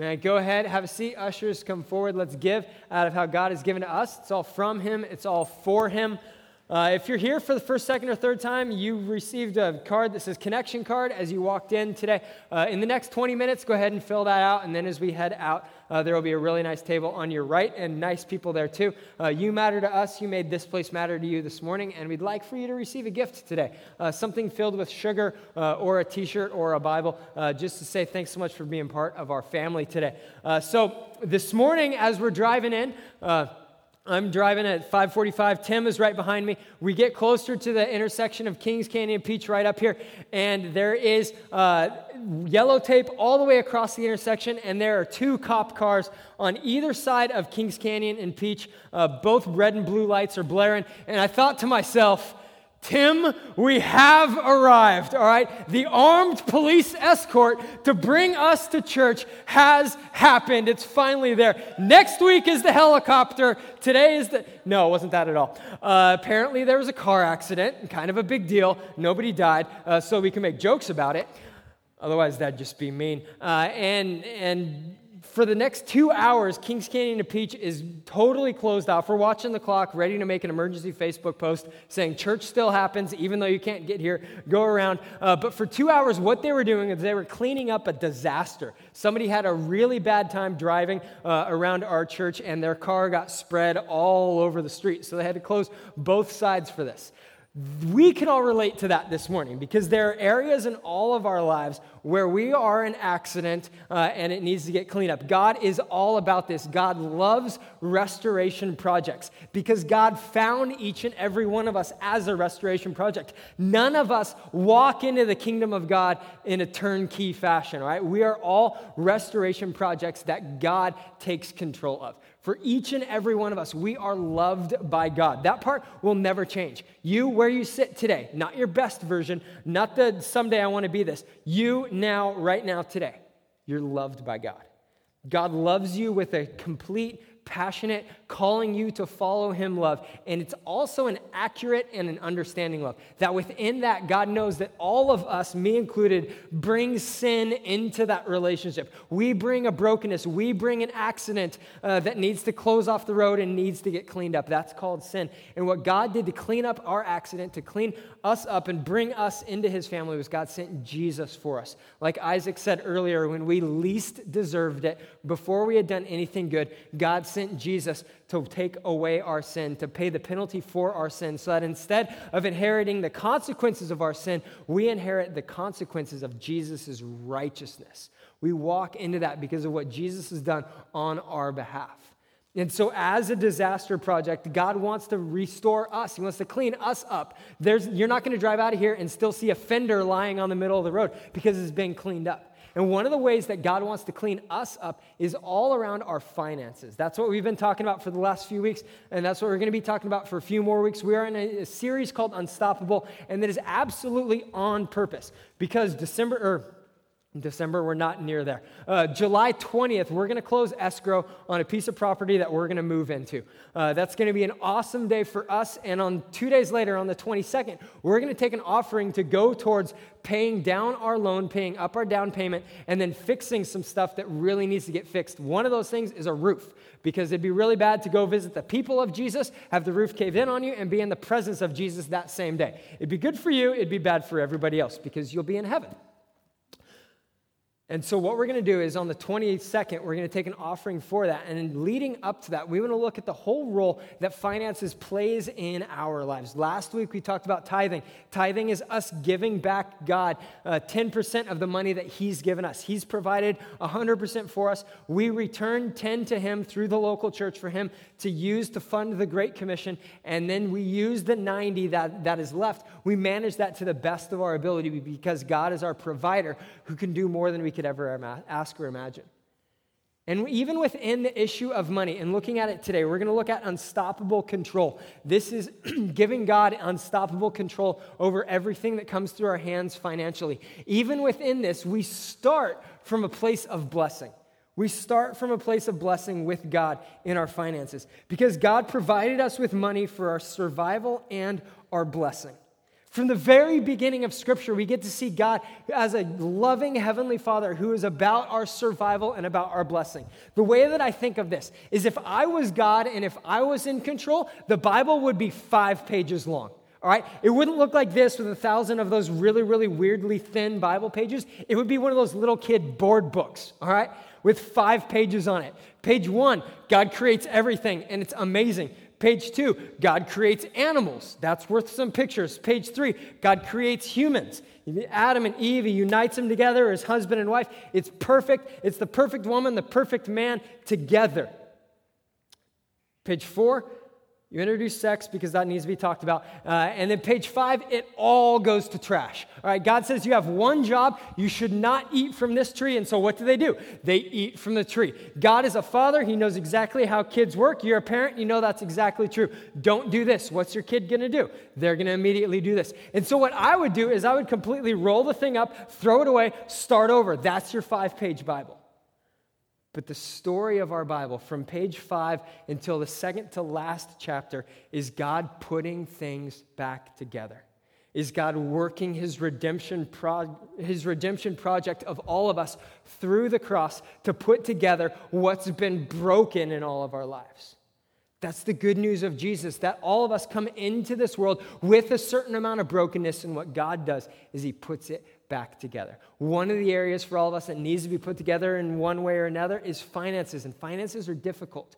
Man, go ahead, have a seat. Ushers, come forward. Let's give out of how God has given to us. It's all from Him, it's all for Him. Uh, if you're here for the first, second, or third time, you received a card that says connection card as you walked in today. Uh, in the next 20 minutes, go ahead and fill that out. And then as we head out, uh, there will be a really nice table on your right and nice people there too. Uh, you matter to us. You made this place matter to you this morning. And we'd like for you to receive a gift today uh, something filled with sugar uh, or a t shirt or a Bible, just to say thanks so much for being part of our family today. so this morning, as we're driving in, I'm driving at 545. Tim is right behind me. We get closer to the intersection of Kings Canyon and Peach right up here, and there is uh, yellow tape all the way across the intersection, and there are two cop cars on either side of Kings Canyon and Peach. Uh, both red and blue lights are blaring, and I thought to myself, Tim, we have arrived, all right? The armed police escort to bring us to church has happened. It's finally there. Next week is the helicopter. Today is the. No, it wasn't that at all. Uh, apparently, there was a car accident, kind of a big deal. Nobody died, uh, so we can make jokes about it. Otherwise, that'd just be mean. Uh, and, and for the next two hours, Kings Canyon to Peach is totally closed off. We're watching the clock, ready to make an emergency Facebook post saying church still happens, even though you can't get here, go around. Uh, but for two hours, what they were doing is they were cleaning up a disaster. Somebody had a really bad time driving uh, around our church, and their car got spread all over the street. So they had to close both sides for this. We can all relate to that this morning because there are areas in all of our lives where we are an accident uh, and it needs to get cleaned up. God is all about this. God loves restoration projects because God found each and every one of us as a restoration project. None of us walk into the kingdom of God in a turnkey fashion, right? We are all restoration projects that God takes control of. For each and every one of us, we are loved by God. That part will never change. You, where you sit today, not your best version, not the someday I want to be this. You now, right now, today, you're loved by God. God loves you with a complete passionate, calling you to follow him love. And it's also an accurate and an understanding love. That within that, God knows that all of us, me included, bring sin into that relationship. We bring a brokenness, we bring an accident uh, that needs to close off the road and needs to get cleaned up. That's called sin. And what God did to clean up our accident, to clean us up and bring us into his family, was God sent Jesus for us. Like Isaac said earlier, when we least deserved it, before we had done anything good, God sent Jesus to take away our sin, to pay the penalty for our sin, so that instead of inheriting the consequences of our sin, we inherit the consequences of Jesus' righteousness. We walk into that because of what Jesus has done on our behalf. And so, as a disaster project, God wants to restore us. He wants to clean us up. There's, you're not going to drive out of here and still see a fender lying on the middle of the road because it's been cleaned up. And one of the ways that God wants to clean us up is all around our finances. That's what we've been talking about for the last few weeks, and that's what we're going to be talking about for a few more weeks. We are in a, a series called Unstoppable, and that is absolutely on purpose because December, or December, we're not near there. Uh, July 20th, we're going to close escrow on a piece of property that we're going to move into. Uh, that's going to be an awesome day for us. And on two days later, on the 22nd, we're going to take an offering to go towards paying down our loan, paying up our down payment, and then fixing some stuff that really needs to get fixed. One of those things is a roof, because it'd be really bad to go visit the people of Jesus, have the roof cave in on you, and be in the presence of Jesus that same day. It'd be good for you, it'd be bad for everybody else, because you'll be in heaven. And so, what we're going to do is on the 22nd, we're going to take an offering for that. And leading up to that, we want to look at the whole role that finances plays in our lives. Last week, we talked about tithing. Tithing is us giving back God uh, 10% of the money that He's given us. He's provided 100% for us. We return 10 to Him through the local church for Him to use to fund the Great Commission. And then we use the 90 that, that is left. We manage that to the best of our ability because God is our provider who can do more than we can could ever ask or imagine. And even within the issue of money, and looking at it today, we're going to look at unstoppable control. This is giving God unstoppable control over everything that comes through our hands financially. Even within this, we start from a place of blessing. We start from a place of blessing with God in our finances because God provided us with money for our survival and our blessing. From the very beginning of Scripture, we get to see God as a loving Heavenly Father who is about our survival and about our blessing. The way that I think of this is if I was God and if I was in control, the Bible would be five pages long. All right? It wouldn't look like this with a thousand of those really, really weirdly thin Bible pages. It would be one of those little kid board books, all right? With five pages on it. Page one, God creates everything and it's amazing. Page two, God creates animals. That's worth some pictures. Page three, God creates humans. Adam and Eve, he unites them together as husband and wife. It's perfect. It's the perfect woman, the perfect man together. Page four, you introduce sex because that needs to be talked about. Uh, and then page five, it all goes to trash. All right, God says you have one job. You should not eat from this tree. And so what do they do? They eat from the tree. God is a father. He knows exactly how kids work. You're a parent. You know that's exactly true. Don't do this. What's your kid going to do? They're going to immediately do this. And so what I would do is I would completely roll the thing up, throw it away, start over. That's your five page Bible. But the story of our Bible, from page five until the second to last chapter, is God putting things back together. Is God working his redemption, pro- his redemption project of all of us through the cross to put together what's been broken in all of our lives? That's the good news of Jesus, that all of us come into this world with a certain amount of brokenness, and what God does is he puts it back together. One of the areas for all of us that needs to be put together in one way or another is finances. And finances are difficult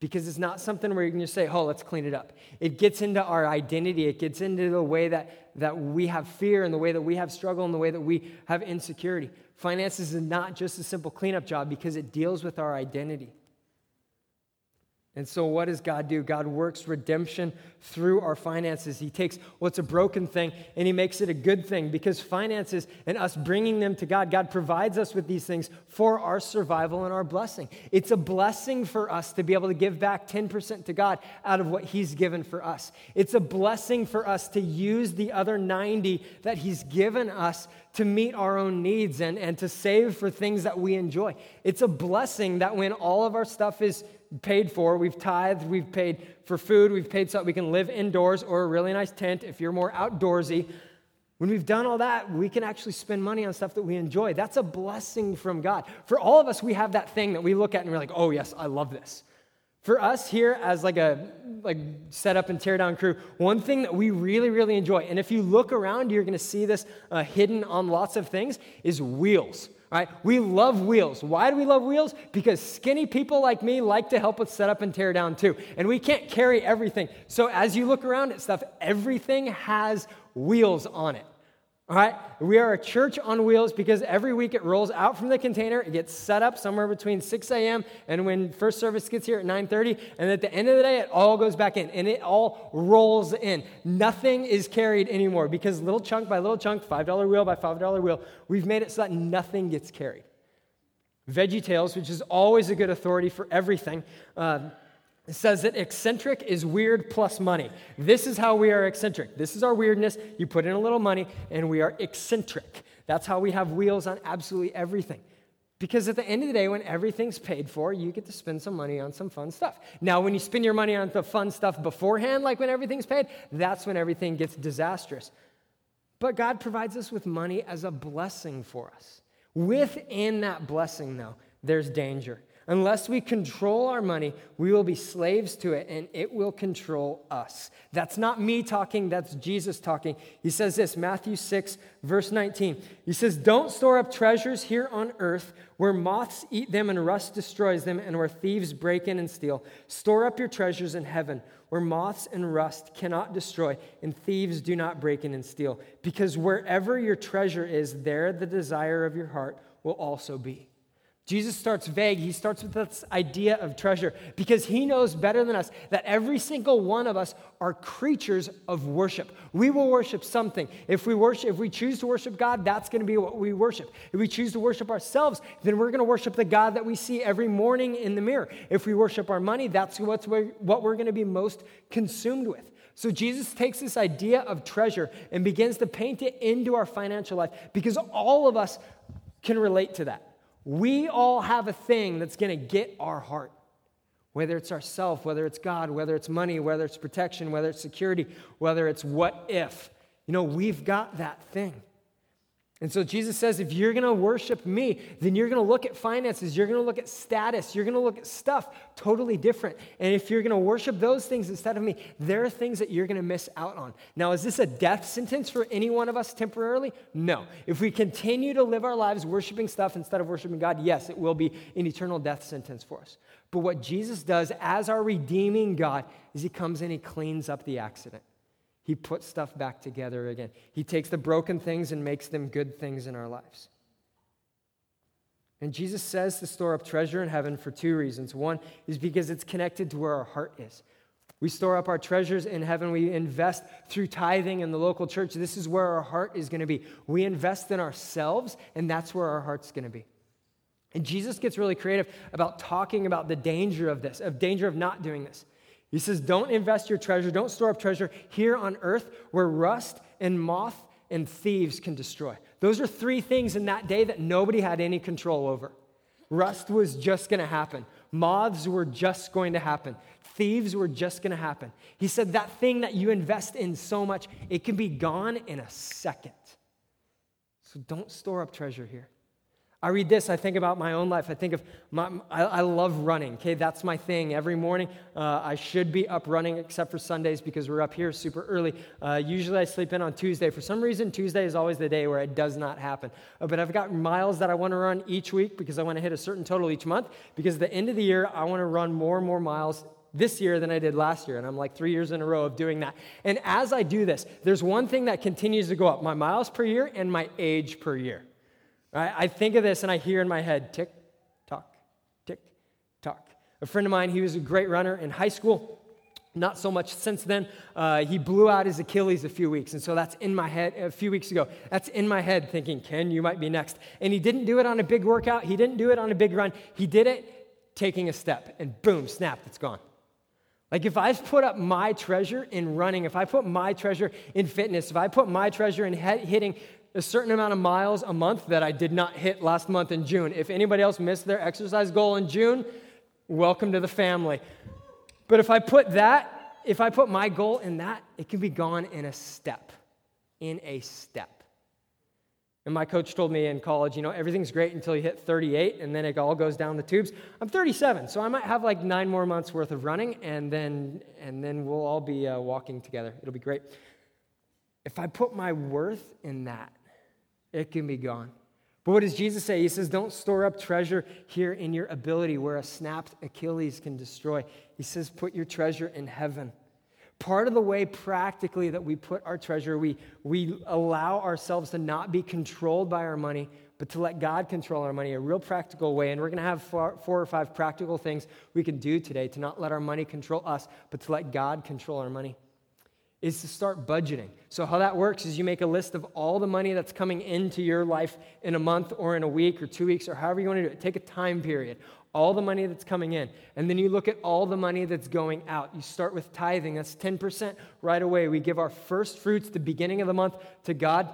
because it's not something where you can just say, oh, let's clean it up. It gets into our identity, it gets into the way that, that we have fear and the way that we have struggle and the way that we have insecurity. Finances is not just a simple cleanup job because it deals with our identity. And so, what does God do? God works redemption through our finances. He takes what's a broken thing and He makes it a good thing because finances and us bringing them to God, God provides us with these things for our survival and our blessing. It's a blessing for us to be able to give back 10% to God out of what He's given for us. It's a blessing for us to use the other 90 that He's given us to meet our own needs and, and to save for things that we enjoy. It's a blessing that when all of our stuff is paid for. We've tithed, we've paid for food, we've paid so we can live indoors or a really nice tent if you're more outdoorsy. When we've done all that, we can actually spend money on stuff that we enjoy. That's a blessing from God. For all of us, we have that thing that we look at and we're like, oh, yes, I love this. For us here as like a like set up and tear down crew, one thing that we really, really enjoy, and if you look around, you're gonna see this uh, hidden on lots of things, is wheels. Right? We love wheels. Why do we love wheels? Because skinny people like me like to help with setup and tear down too. And we can't carry everything. So as you look around at stuff, everything has wheels on it. All right? We are a church on wheels because every week it rolls out from the container. It gets set up somewhere between 6 a.m. and when first service gets here at 9:30. And at the end of the day, it all goes back in and it all rolls in. Nothing is carried anymore because little chunk by little chunk, $5 wheel by $5 wheel, we've made it so that nothing gets carried. Veggie Tales, which is always a good authority for everything. Uh, it says that eccentric is weird plus money. This is how we are eccentric. This is our weirdness. You put in a little money, and we are eccentric. That's how we have wheels on absolutely everything. Because at the end of the day, when everything's paid for, you get to spend some money on some fun stuff. Now, when you spend your money on the fun stuff beforehand, like when everything's paid, that's when everything gets disastrous. But God provides us with money as a blessing for us. Within that blessing, though, there's danger. Unless we control our money, we will be slaves to it and it will control us. That's not me talking, that's Jesus talking. He says this, Matthew 6, verse 19. He says, Don't store up treasures here on earth where moths eat them and rust destroys them and where thieves break in and steal. Store up your treasures in heaven where moths and rust cannot destroy and thieves do not break in and steal. Because wherever your treasure is, there the desire of your heart will also be. Jesus starts vague. He starts with this idea of treasure because he knows better than us that every single one of us are creatures of worship. We will worship something. If we worship, if we choose to worship God, that's going to be what we worship. If we choose to worship ourselves, then we're going to worship the God that we see every morning in the mirror. If we worship our money, that's what's what we're going to be most consumed with. So Jesus takes this idea of treasure and begins to paint it into our financial life because all of us can relate to that. We all have a thing that's going to get our heart. Whether it's ourself, whether it's God, whether it's money, whether it's protection, whether it's security, whether it's what if. You know, we've got that thing. And so Jesus says, if you're going to worship me, then you're going to look at finances, you're going to look at status, you're going to look at stuff totally different. And if you're going to worship those things instead of me, there are things that you're going to miss out on. Now, is this a death sentence for any one of us temporarily? No. If we continue to live our lives worshiping stuff instead of worshiping God, yes, it will be an eternal death sentence for us. But what Jesus does as our redeeming God is he comes in, he cleans up the accident. He puts stuff back together again. He takes the broken things and makes them good things in our lives. And Jesus says to store up treasure in heaven for two reasons. One is because it's connected to where our heart is. We store up our treasures in heaven. We invest through tithing in the local church. This is where our heart is going to be. We invest in ourselves, and that's where our heart's going to be. And Jesus gets really creative about talking about the danger of this, of danger of not doing this. He says, Don't invest your treasure, don't store up treasure here on earth where rust and moth and thieves can destroy. Those are three things in that day that nobody had any control over. Rust was just going to happen. Moths were just going to happen. Thieves were just going to happen. He said that thing that you invest in so much, it can be gone in a second. So don't store up treasure here. I read this, I think about my own life. I think of my, I, I love running. Okay, that's my thing. Every morning, uh, I should be up running, except for Sundays because we're up here super early. Uh, usually, I sleep in on Tuesday. For some reason, Tuesday is always the day where it does not happen. Uh, but I've got miles that I want to run each week because I want to hit a certain total each month. Because at the end of the year, I want to run more and more miles this year than I did last year. And I'm like three years in a row of doing that. And as I do this, there's one thing that continues to go up my miles per year and my age per year. Right? I think of this and I hear in my head tick, tock, tick, tock. A friend of mine, he was a great runner in high school. Not so much since then. Uh, he blew out his Achilles a few weeks. And so that's in my head a few weeks ago. That's in my head thinking, Ken, you might be next. And he didn't do it on a big workout. He didn't do it on a big run. He did it taking a step and boom, snap, it's gone. Like if I've put up my treasure in running, if I put my treasure in fitness, if I put my treasure in hitting a certain amount of miles a month that I did not hit last month in June. If anybody else missed their exercise goal in June, welcome to the family. But if I put that, if I put my goal in that, it can be gone in a step. In a step. And my coach told me in college, you know, everything's great until you hit 38 and then it all goes down the tubes. I'm 37, so I might have like nine more months worth of running and then, and then we'll all be uh, walking together. It'll be great. If I put my worth in that, it can be gone. But what does Jesus say? He says, Don't store up treasure here in your ability where a snapped Achilles can destroy. He says, Put your treasure in heaven. Part of the way practically that we put our treasure, we, we allow ourselves to not be controlled by our money, but to let God control our money, a real practical way. And we're going to have four, four or five practical things we can do today to not let our money control us, but to let God control our money is to start budgeting. So, how that works is you make a list of all the money that's coming into your life in a month or in a week or two weeks or however you want to do it. Take a time period, all the money that's coming in. And then you look at all the money that's going out. You start with tithing, that's 10% right away. We give our first fruits the beginning of the month to God.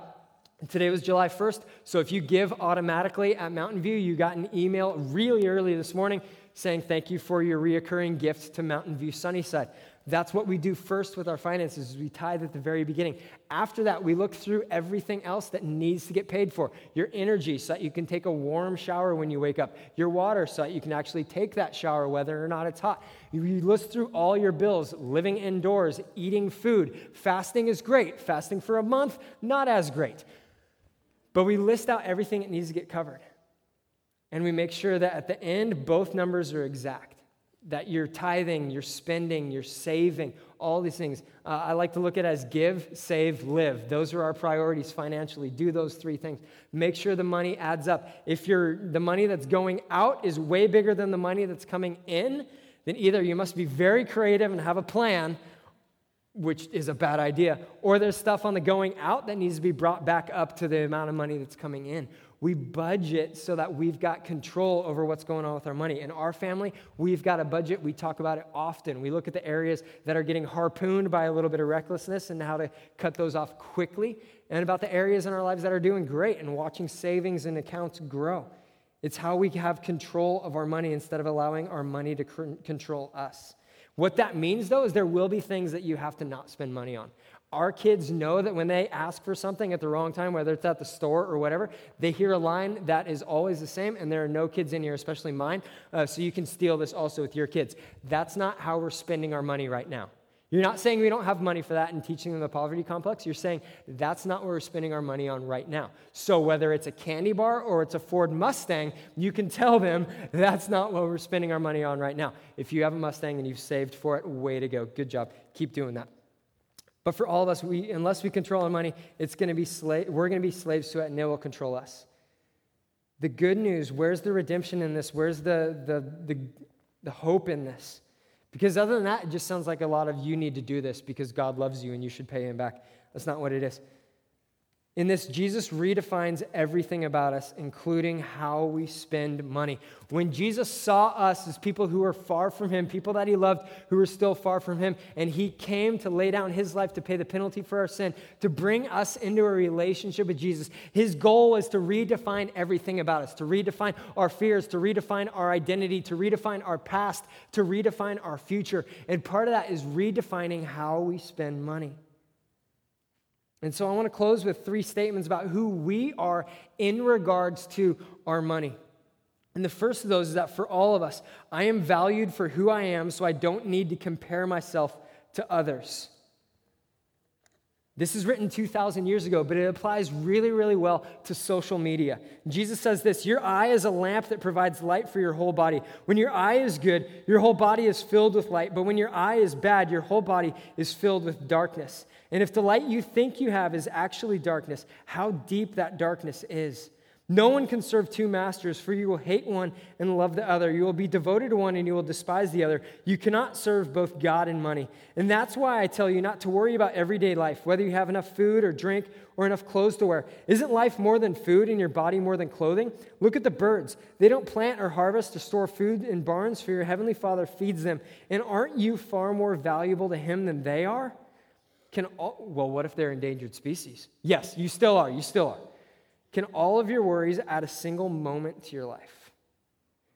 Today was July 1st. So, if you give automatically at Mountain View, you got an email really early this morning saying thank you for your reoccurring gift to Mountain View Sunnyside. That's what we do first with our finances. We tithe at the very beginning. After that, we look through everything else that needs to get paid for. Your energy, so that you can take a warm shower when you wake up. Your water, so that you can actually take that shower whether or not it's hot. You list through all your bills, living indoors, eating food. Fasting is great. Fasting for a month, not as great. But we list out everything that needs to get covered. And we make sure that at the end, both numbers are exact that you're tithing, you're spending, you're saving, all these things. Uh, I like to look at as give, save, live. Those are our priorities financially. Do those three things. Make sure the money adds up. If you're, the money that's going out is way bigger than the money that's coming in, then either you must be very creative and have a plan, which is a bad idea, or there's stuff on the going out that needs to be brought back up to the amount of money that's coming in. We budget so that we've got control over what's going on with our money. In our family, we've got a budget. We talk about it often. We look at the areas that are getting harpooned by a little bit of recklessness and how to cut those off quickly, and about the areas in our lives that are doing great and watching savings and accounts grow. It's how we have control of our money instead of allowing our money to control us. What that means, though, is there will be things that you have to not spend money on. Our kids know that when they ask for something at the wrong time, whether it's at the store or whatever, they hear a line that is always the same, and there are no kids in here, especially mine, uh, so you can steal this also with your kids. That's not how we're spending our money right now. You're not saying we don't have money for that and teaching them the poverty complex. You're saying that's not what we're spending our money on right now. So whether it's a candy bar or it's a Ford Mustang, you can tell them that's not what we're spending our money on right now. If you have a Mustang and you've saved for it, way to go. Good job. Keep doing that. But for all of us, we, unless we control our money, it's going to be we're going to be slaves to it, and it will control us. The good news, where's the redemption in this? Where's the, the, the, the hope in this? Because other than that, it just sounds like a lot of you need to do this because God loves you and you should pay him back. That's not what it is. In this, Jesus redefines everything about us, including how we spend money. When Jesus saw us as people who were far from him, people that he loved who were still far from him, and he came to lay down his life to pay the penalty for our sin, to bring us into a relationship with Jesus, his goal was to redefine everything about us, to redefine our fears, to redefine our identity, to redefine our past, to redefine our future. And part of that is redefining how we spend money. And so I want to close with three statements about who we are in regards to our money. And the first of those is that for all of us, I am valued for who I am, so I don't need to compare myself to others. This is written 2,000 years ago, but it applies really, really well to social media. Jesus says this Your eye is a lamp that provides light for your whole body. When your eye is good, your whole body is filled with light, but when your eye is bad, your whole body is filled with darkness. And if the light you think you have is actually darkness, how deep that darkness is. No one can serve two masters, for you will hate one and love the other. You will be devoted to one and you will despise the other. You cannot serve both God and money. And that's why I tell you not to worry about everyday life, whether you have enough food or drink or enough clothes to wear. Isn't life more than food and your body more than clothing? Look at the birds. They don't plant or harvest to store food in barns, for your heavenly Father feeds them. And aren't you far more valuable to Him than they are? Can all, well, what if they're endangered species? Yes, you still are. You still are. Can all of your worries add a single moment to your life?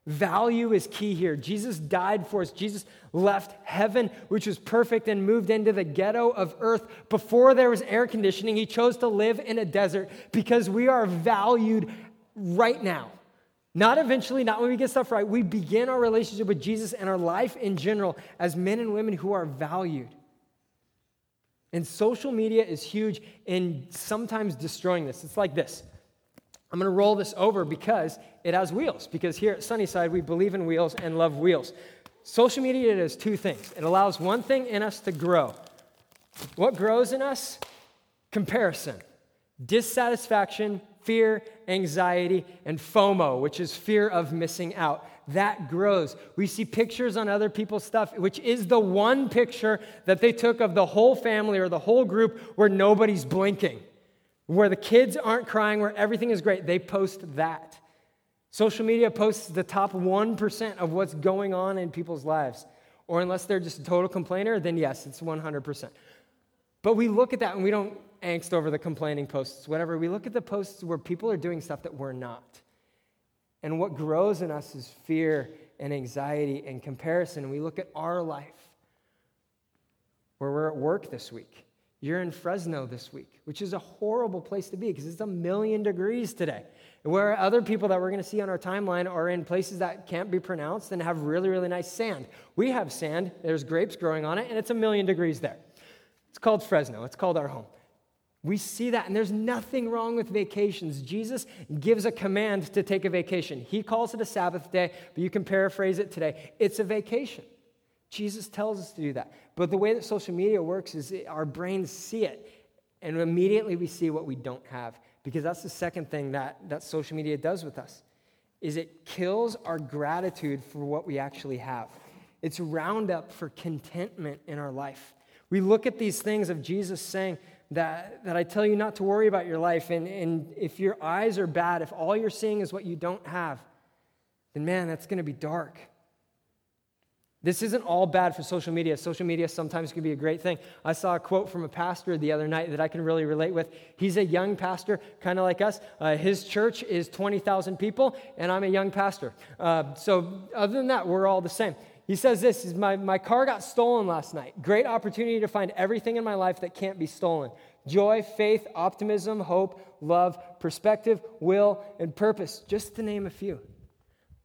Value is key here. Jesus died for us. Jesus left heaven, which was perfect, and moved into the ghetto of earth before there was air conditioning. He chose to live in a desert because we are valued right now. Not eventually, not when we get stuff right. We begin our relationship with Jesus and our life in general as men and women who are valued. And social media is huge in sometimes destroying this. It's like this I'm going to roll this over because it has wheels. Because here at Sunnyside, we believe in wheels and love wheels. Social media does two things it allows one thing in us to grow. What grows in us? Comparison, dissatisfaction, fear, anxiety, and FOMO, which is fear of missing out. That grows. We see pictures on other people's stuff, which is the one picture that they took of the whole family or the whole group where nobody's blinking where the kids aren't crying, where everything is great, they post that. Social media posts the top 1% of what's going on in people's lives. Or unless they're just a total complainer, then yes, it's 100%. But we look at that and we don't angst over the complaining posts, whatever. We look at the posts where people are doing stuff that we're not. And what grows in us is fear and anxiety and comparison. We look at our life where we're at work this week you're in Fresno this week, which is a horrible place to be because it's a million degrees today. Where other people that we're going to see on our timeline are in places that can't be pronounced and have really, really nice sand. We have sand, there's grapes growing on it, and it's a million degrees there. It's called Fresno, it's called our home. We see that, and there's nothing wrong with vacations. Jesus gives a command to take a vacation. He calls it a Sabbath day, but you can paraphrase it today. It's a vacation. Jesus tells us to do that. But the way that social media works is our brains see it, and immediately we see what we don't have. Because that's the second thing that, that social media does with us is it kills our gratitude for what we actually have. It's roundup for contentment in our life. We look at these things of Jesus saying that, that I tell you not to worry about your life, and, and if your eyes are bad, if all you're seeing is what you don't have, then man, that's going to be dark. This isn't all bad for social media. Social media sometimes can be a great thing. I saw a quote from a pastor the other night that I can really relate with. He's a young pastor, kind of like us. Uh, his church is 20,000 people, and I'm a young pastor. Uh, so, other than that, we're all the same. He says this is my, my car got stolen last night. Great opportunity to find everything in my life that can't be stolen joy, faith, optimism, hope, love, perspective, will, and purpose, just to name a few.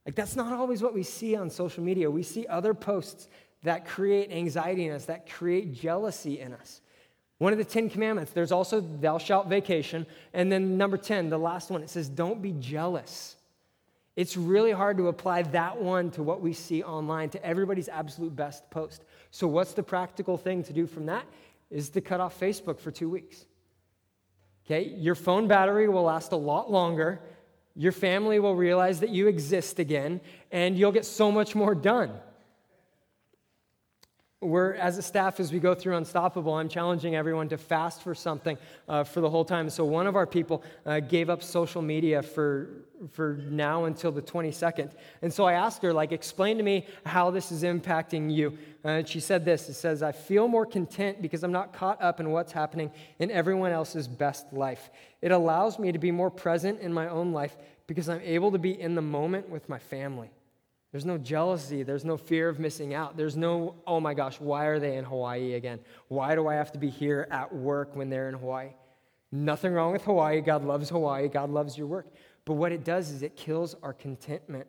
Like, that's not always what we see on social media. We see other posts that create anxiety in us, that create jealousy in us. One of the Ten Commandments, there's also thou shalt vacation. And then number 10, the last one, it says, don't be jealous. It's really hard to apply that one to what we see online, to everybody's absolute best post. So, what's the practical thing to do from that? Is to cut off Facebook for two weeks. Okay, your phone battery will last a lot longer. Your family will realize that you exist again, and you'll get so much more done we're, as a staff, as we go through Unstoppable, I'm challenging everyone to fast for something uh, for the whole time. So one of our people uh, gave up social media for, for now until the 22nd. And so I asked her, like, explain to me how this is impacting you. Uh, and she said this It says, I feel more content because I'm not caught up in what's happening in everyone else's best life. It allows me to be more present in my own life because I'm able to be in the moment with my family. There's no jealousy. There's no fear of missing out. There's no, oh my gosh, why are they in Hawaii again? Why do I have to be here at work when they're in Hawaii? Nothing wrong with Hawaii. God loves Hawaii. God loves your work. But what it does is it kills our contentment.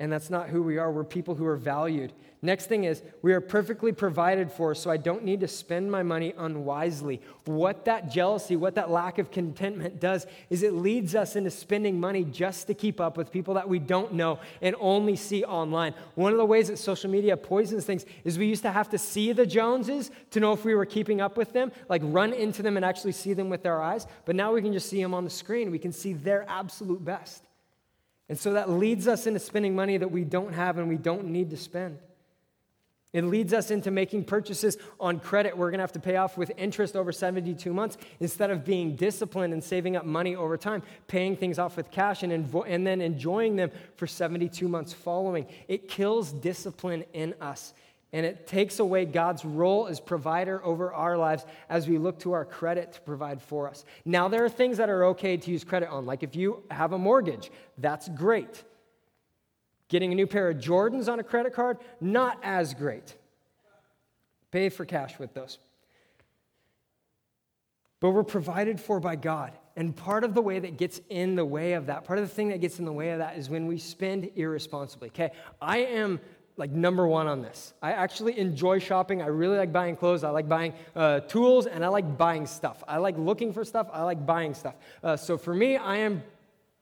And that's not who we are. We're people who are valued. Next thing is, we are perfectly provided for, so I don't need to spend my money unwisely. What that jealousy, what that lack of contentment does, is it leads us into spending money just to keep up with people that we don't know and only see online. One of the ways that social media poisons things is we used to have to see the Joneses to know if we were keeping up with them, like run into them and actually see them with our eyes. But now we can just see them on the screen. We can see their absolute best. And so that leads us into spending money that we don't have and we don't need to spend. It leads us into making purchases on credit we're going to have to pay off with interest over 72 months instead of being disciplined and saving up money over time, paying things off with cash and, invo- and then enjoying them for 72 months following. It kills discipline in us and it takes away God's role as provider over our lives as we look to our credit to provide for us. Now, there are things that are okay to use credit on, like if you have a mortgage, that's great. Getting a new pair of Jordans on a credit card, not as great. Pay for cash with those. But we're provided for by God. And part of the way that gets in the way of that, part of the thing that gets in the way of that is when we spend irresponsibly. Okay, I am like number one on this. I actually enjoy shopping. I really like buying clothes. I like buying uh, tools, and I like buying stuff. I like looking for stuff. I like buying stuff. Uh, so for me, I am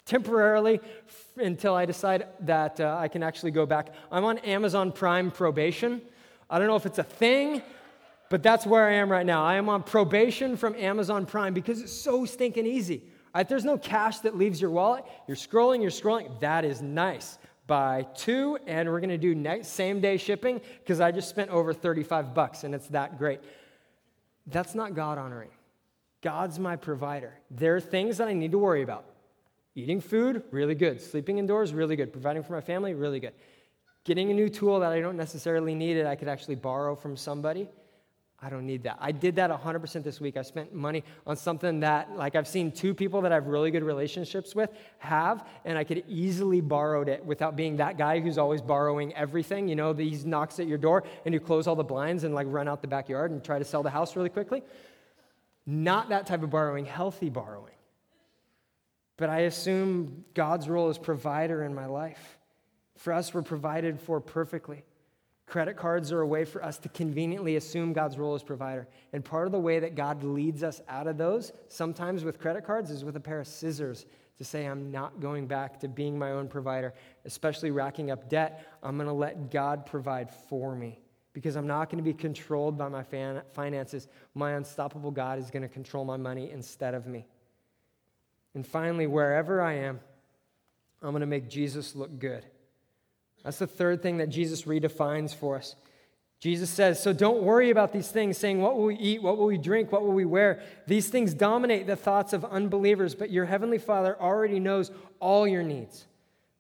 temporarily f- until I decide that uh, I can actually go back. I'm on Amazon Prime probation. I don't know if it's a thing, but that's where I am right now. I am on probation from Amazon Prime because it's so stinking easy. Right? There's no cash that leaves your wallet. You're scrolling, you're scrolling. That is nice buy two, and we're going to do next, same day shipping because I just spent over 35 bucks and it's that great. That's not God honoring. God's my provider. There are things that I need to worry about. Eating food, really good. Sleeping indoors, really good. Providing for my family, really good. Getting a new tool that I don't necessarily need it, I could actually borrow from somebody, I don't need that. I did that 100% this week. I spent money on something that, like, I've seen two people that I have really good relationships with have, and I could easily borrowed it without being that guy who's always borrowing everything. You know, he knocks at your door and you close all the blinds and, like, run out the backyard and try to sell the house really quickly. Not that type of borrowing, healthy borrowing. But I assume God's role as provider in my life. For us, we're provided for perfectly. Credit cards are a way for us to conveniently assume God's role as provider. And part of the way that God leads us out of those, sometimes with credit cards, is with a pair of scissors to say, I'm not going back to being my own provider, especially racking up debt. I'm going to let God provide for me because I'm not going to be controlled by my finances. My unstoppable God is going to control my money instead of me. And finally, wherever I am, I'm going to make Jesus look good. That's the third thing that Jesus redefines for us. Jesus says, So don't worry about these things, saying, What will we eat? What will we drink? What will we wear? These things dominate the thoughts of unbelievers, but your heavenly Father already knows all your needs.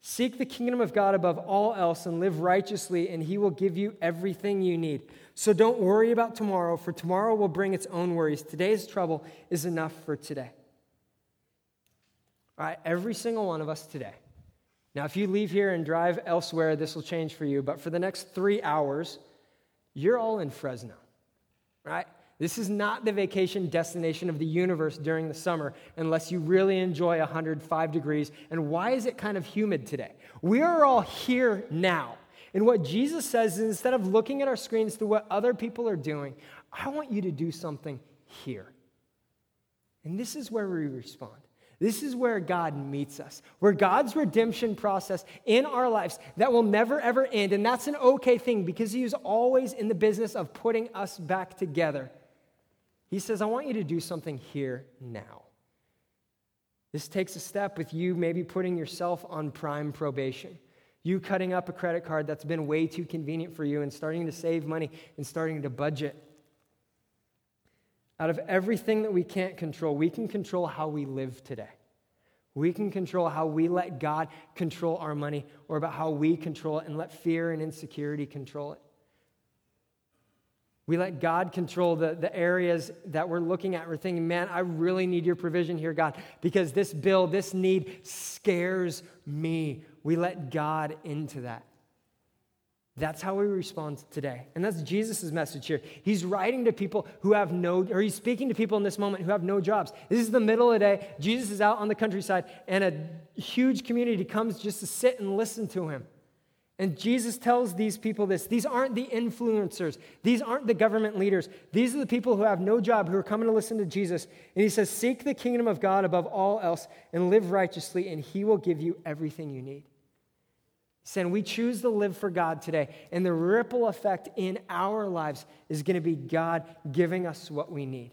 Seek the kingdom of God above all else and live righteously, and he will give you everything you need. So don't worry about tomorrow, for tomorrow will bring its own worries. Today's trouble is enough for today. All right, every single one of us today Now, if you leave here and drive elsewhere, this will change for you. But for the next three hours, you're all in Fresno, right? This is not the vacation destination of the universe during the summer unless you really enjoy 105 degrees. And why is it kind of humid today? We are all here now. And what Jesus says is instead of looking at our screens through what other people are doing, I want you to do something here. And this is where we respond. This is where God meets us, where God's redemption process in our lives that will never ever end. And that's an okay thing because He is always in the business of putting us back together. He says, I want you to do something here now. This takes a step with you maybe putting yourself on prime probation. You cutting up a credit card that's been way too convenient for you and starting to save money and starting to budget. Out of everything that we can't control, we can control how we live today. We can control how we let God control our money or about how we control it and let fear and insecurity control it. We let God control the, the areas that we're looking at. We're thinking, man, I really need your provision here, God, because this bill, this need scares me. We let God into that. That's how we respond today. And that's Jesus' message here. He's writing to people who have no, or he's speaking to people in this moment who have no jobs. This is the middle of the day. Jesus is out on the countryside, and a huge community comes just to sit and listen to him. And Jesus tells these people this these aren't the influencers, these aren't the government leaders. These are the people who have no job who are coming to listen to Jesus. And he says, Seek the kingdom of God above all else and live righteously, and he will give you everything you need. Saying we choose to live for God today, and the ripple effect in our lives is going to be God giving us what we need.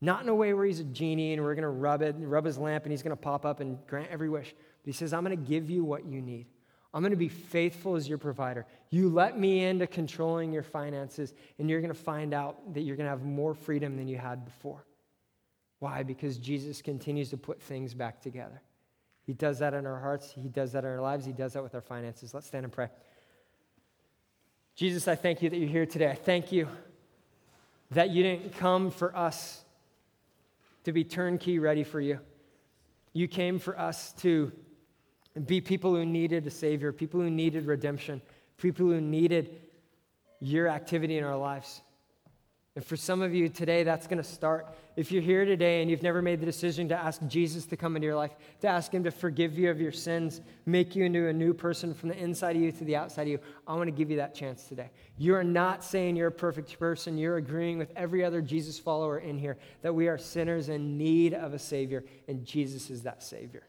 Not in a way where he's a genie and we're going to rub it, rub his lamp, and he's going to pop up and grant every wish. But he says, I'm going to give you what you need. I'm going to be faithful as your provider. You let me into controlling your finances, and you're going to find out that you're going to have more freedom than you had before. Why? Because Jesus continues to put things back together. He does that in our hearts. He does that in our lives. He does that with our finances. Let's stand and pray. Jesus, I thank you that you're here today. I thank you that you didn't come for us to be turnkey ready for you. You came for us to be people who needed a Savior, people who needed redemption, people who needed your activity in our lives. And for some of you today, that's going to start. If you're here today and you've never made the decision to ask Jesus to come into your life, to ask Him to forgive you of your sins, make you into a new person from the inside of you to the outside of you, I want to give you that chance today. You are not saying you're a perfect person. You're agreeing with every other Jesus follower in here that we are sinners in need of a Savior, and Jesus is that Savior.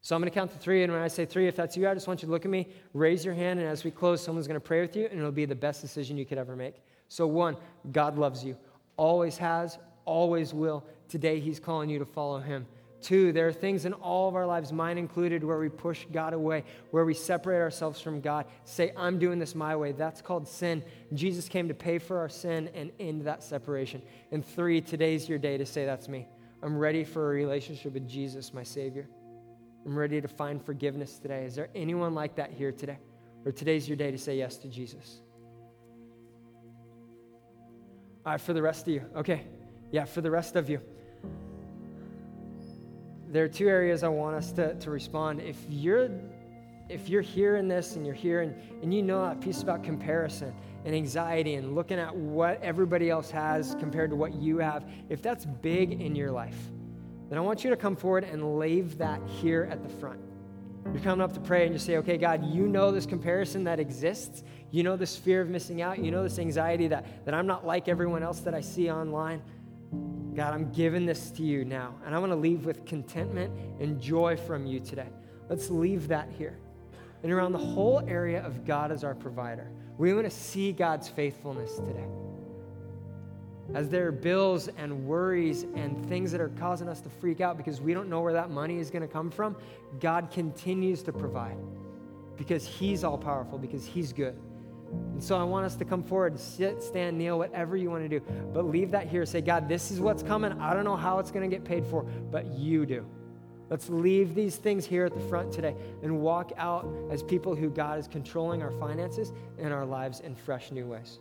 So I'm going to count to three, and when I say three, if that's you, I just want you to look at me, raise your hand, and as we close, someone's going to pray with you, and it'll be the best decision you could ever make. So, one, God loves you, always has, always will. Today, He's calling you to follow Him. Two, there are things in all of our lives, mine included, where we push God away, where we separate ourselves from God, say, I'm doing this my way. That's called sin. Jesus came to pay for our sin and end that separation. And three, today's your day to say, That's me. I'm ready for a relationship with Jesus, my Savior. I'm ready to find forgiveness today. Is there anyone like that here today? Or today's your day to say yes to Jesus? All right, for the rest of you. Okay. Yeah, for the rest of you. There are two areas I want us to, to respond. If you're if you're hearing this and you're here and, and you know that piece about comparison and anxiety and looking at what everybody else has compared to what you have, if that's big in your life, then I want you to come forward and leave that here at the front. You're coming up to pray and you say, okay, God, you know this comparison that exists. You know this fear of missing out. You know this anxiety that, that I'm not like everyone else that I see online. God, I'm giving this to you now. And I want to leave with contentment and joy from you today. Let's leave that here. And around the whole area of God as our provider, we want to see God's faithfulness today as there are bills and worries and things that are causing us to freak out because we don't know where that money is going to come from, God continues to provide because He's all powerful, because He's good. And so I want us to come forward, sit, stand, kneel, whatever you want to do. But leave that here. Say, God, this is what's coming. I don't know how it's going to get paid for, but you do. Let's leave these things here at the front today and walk out as people who God is controlling our finances and our lives in fresh new ways.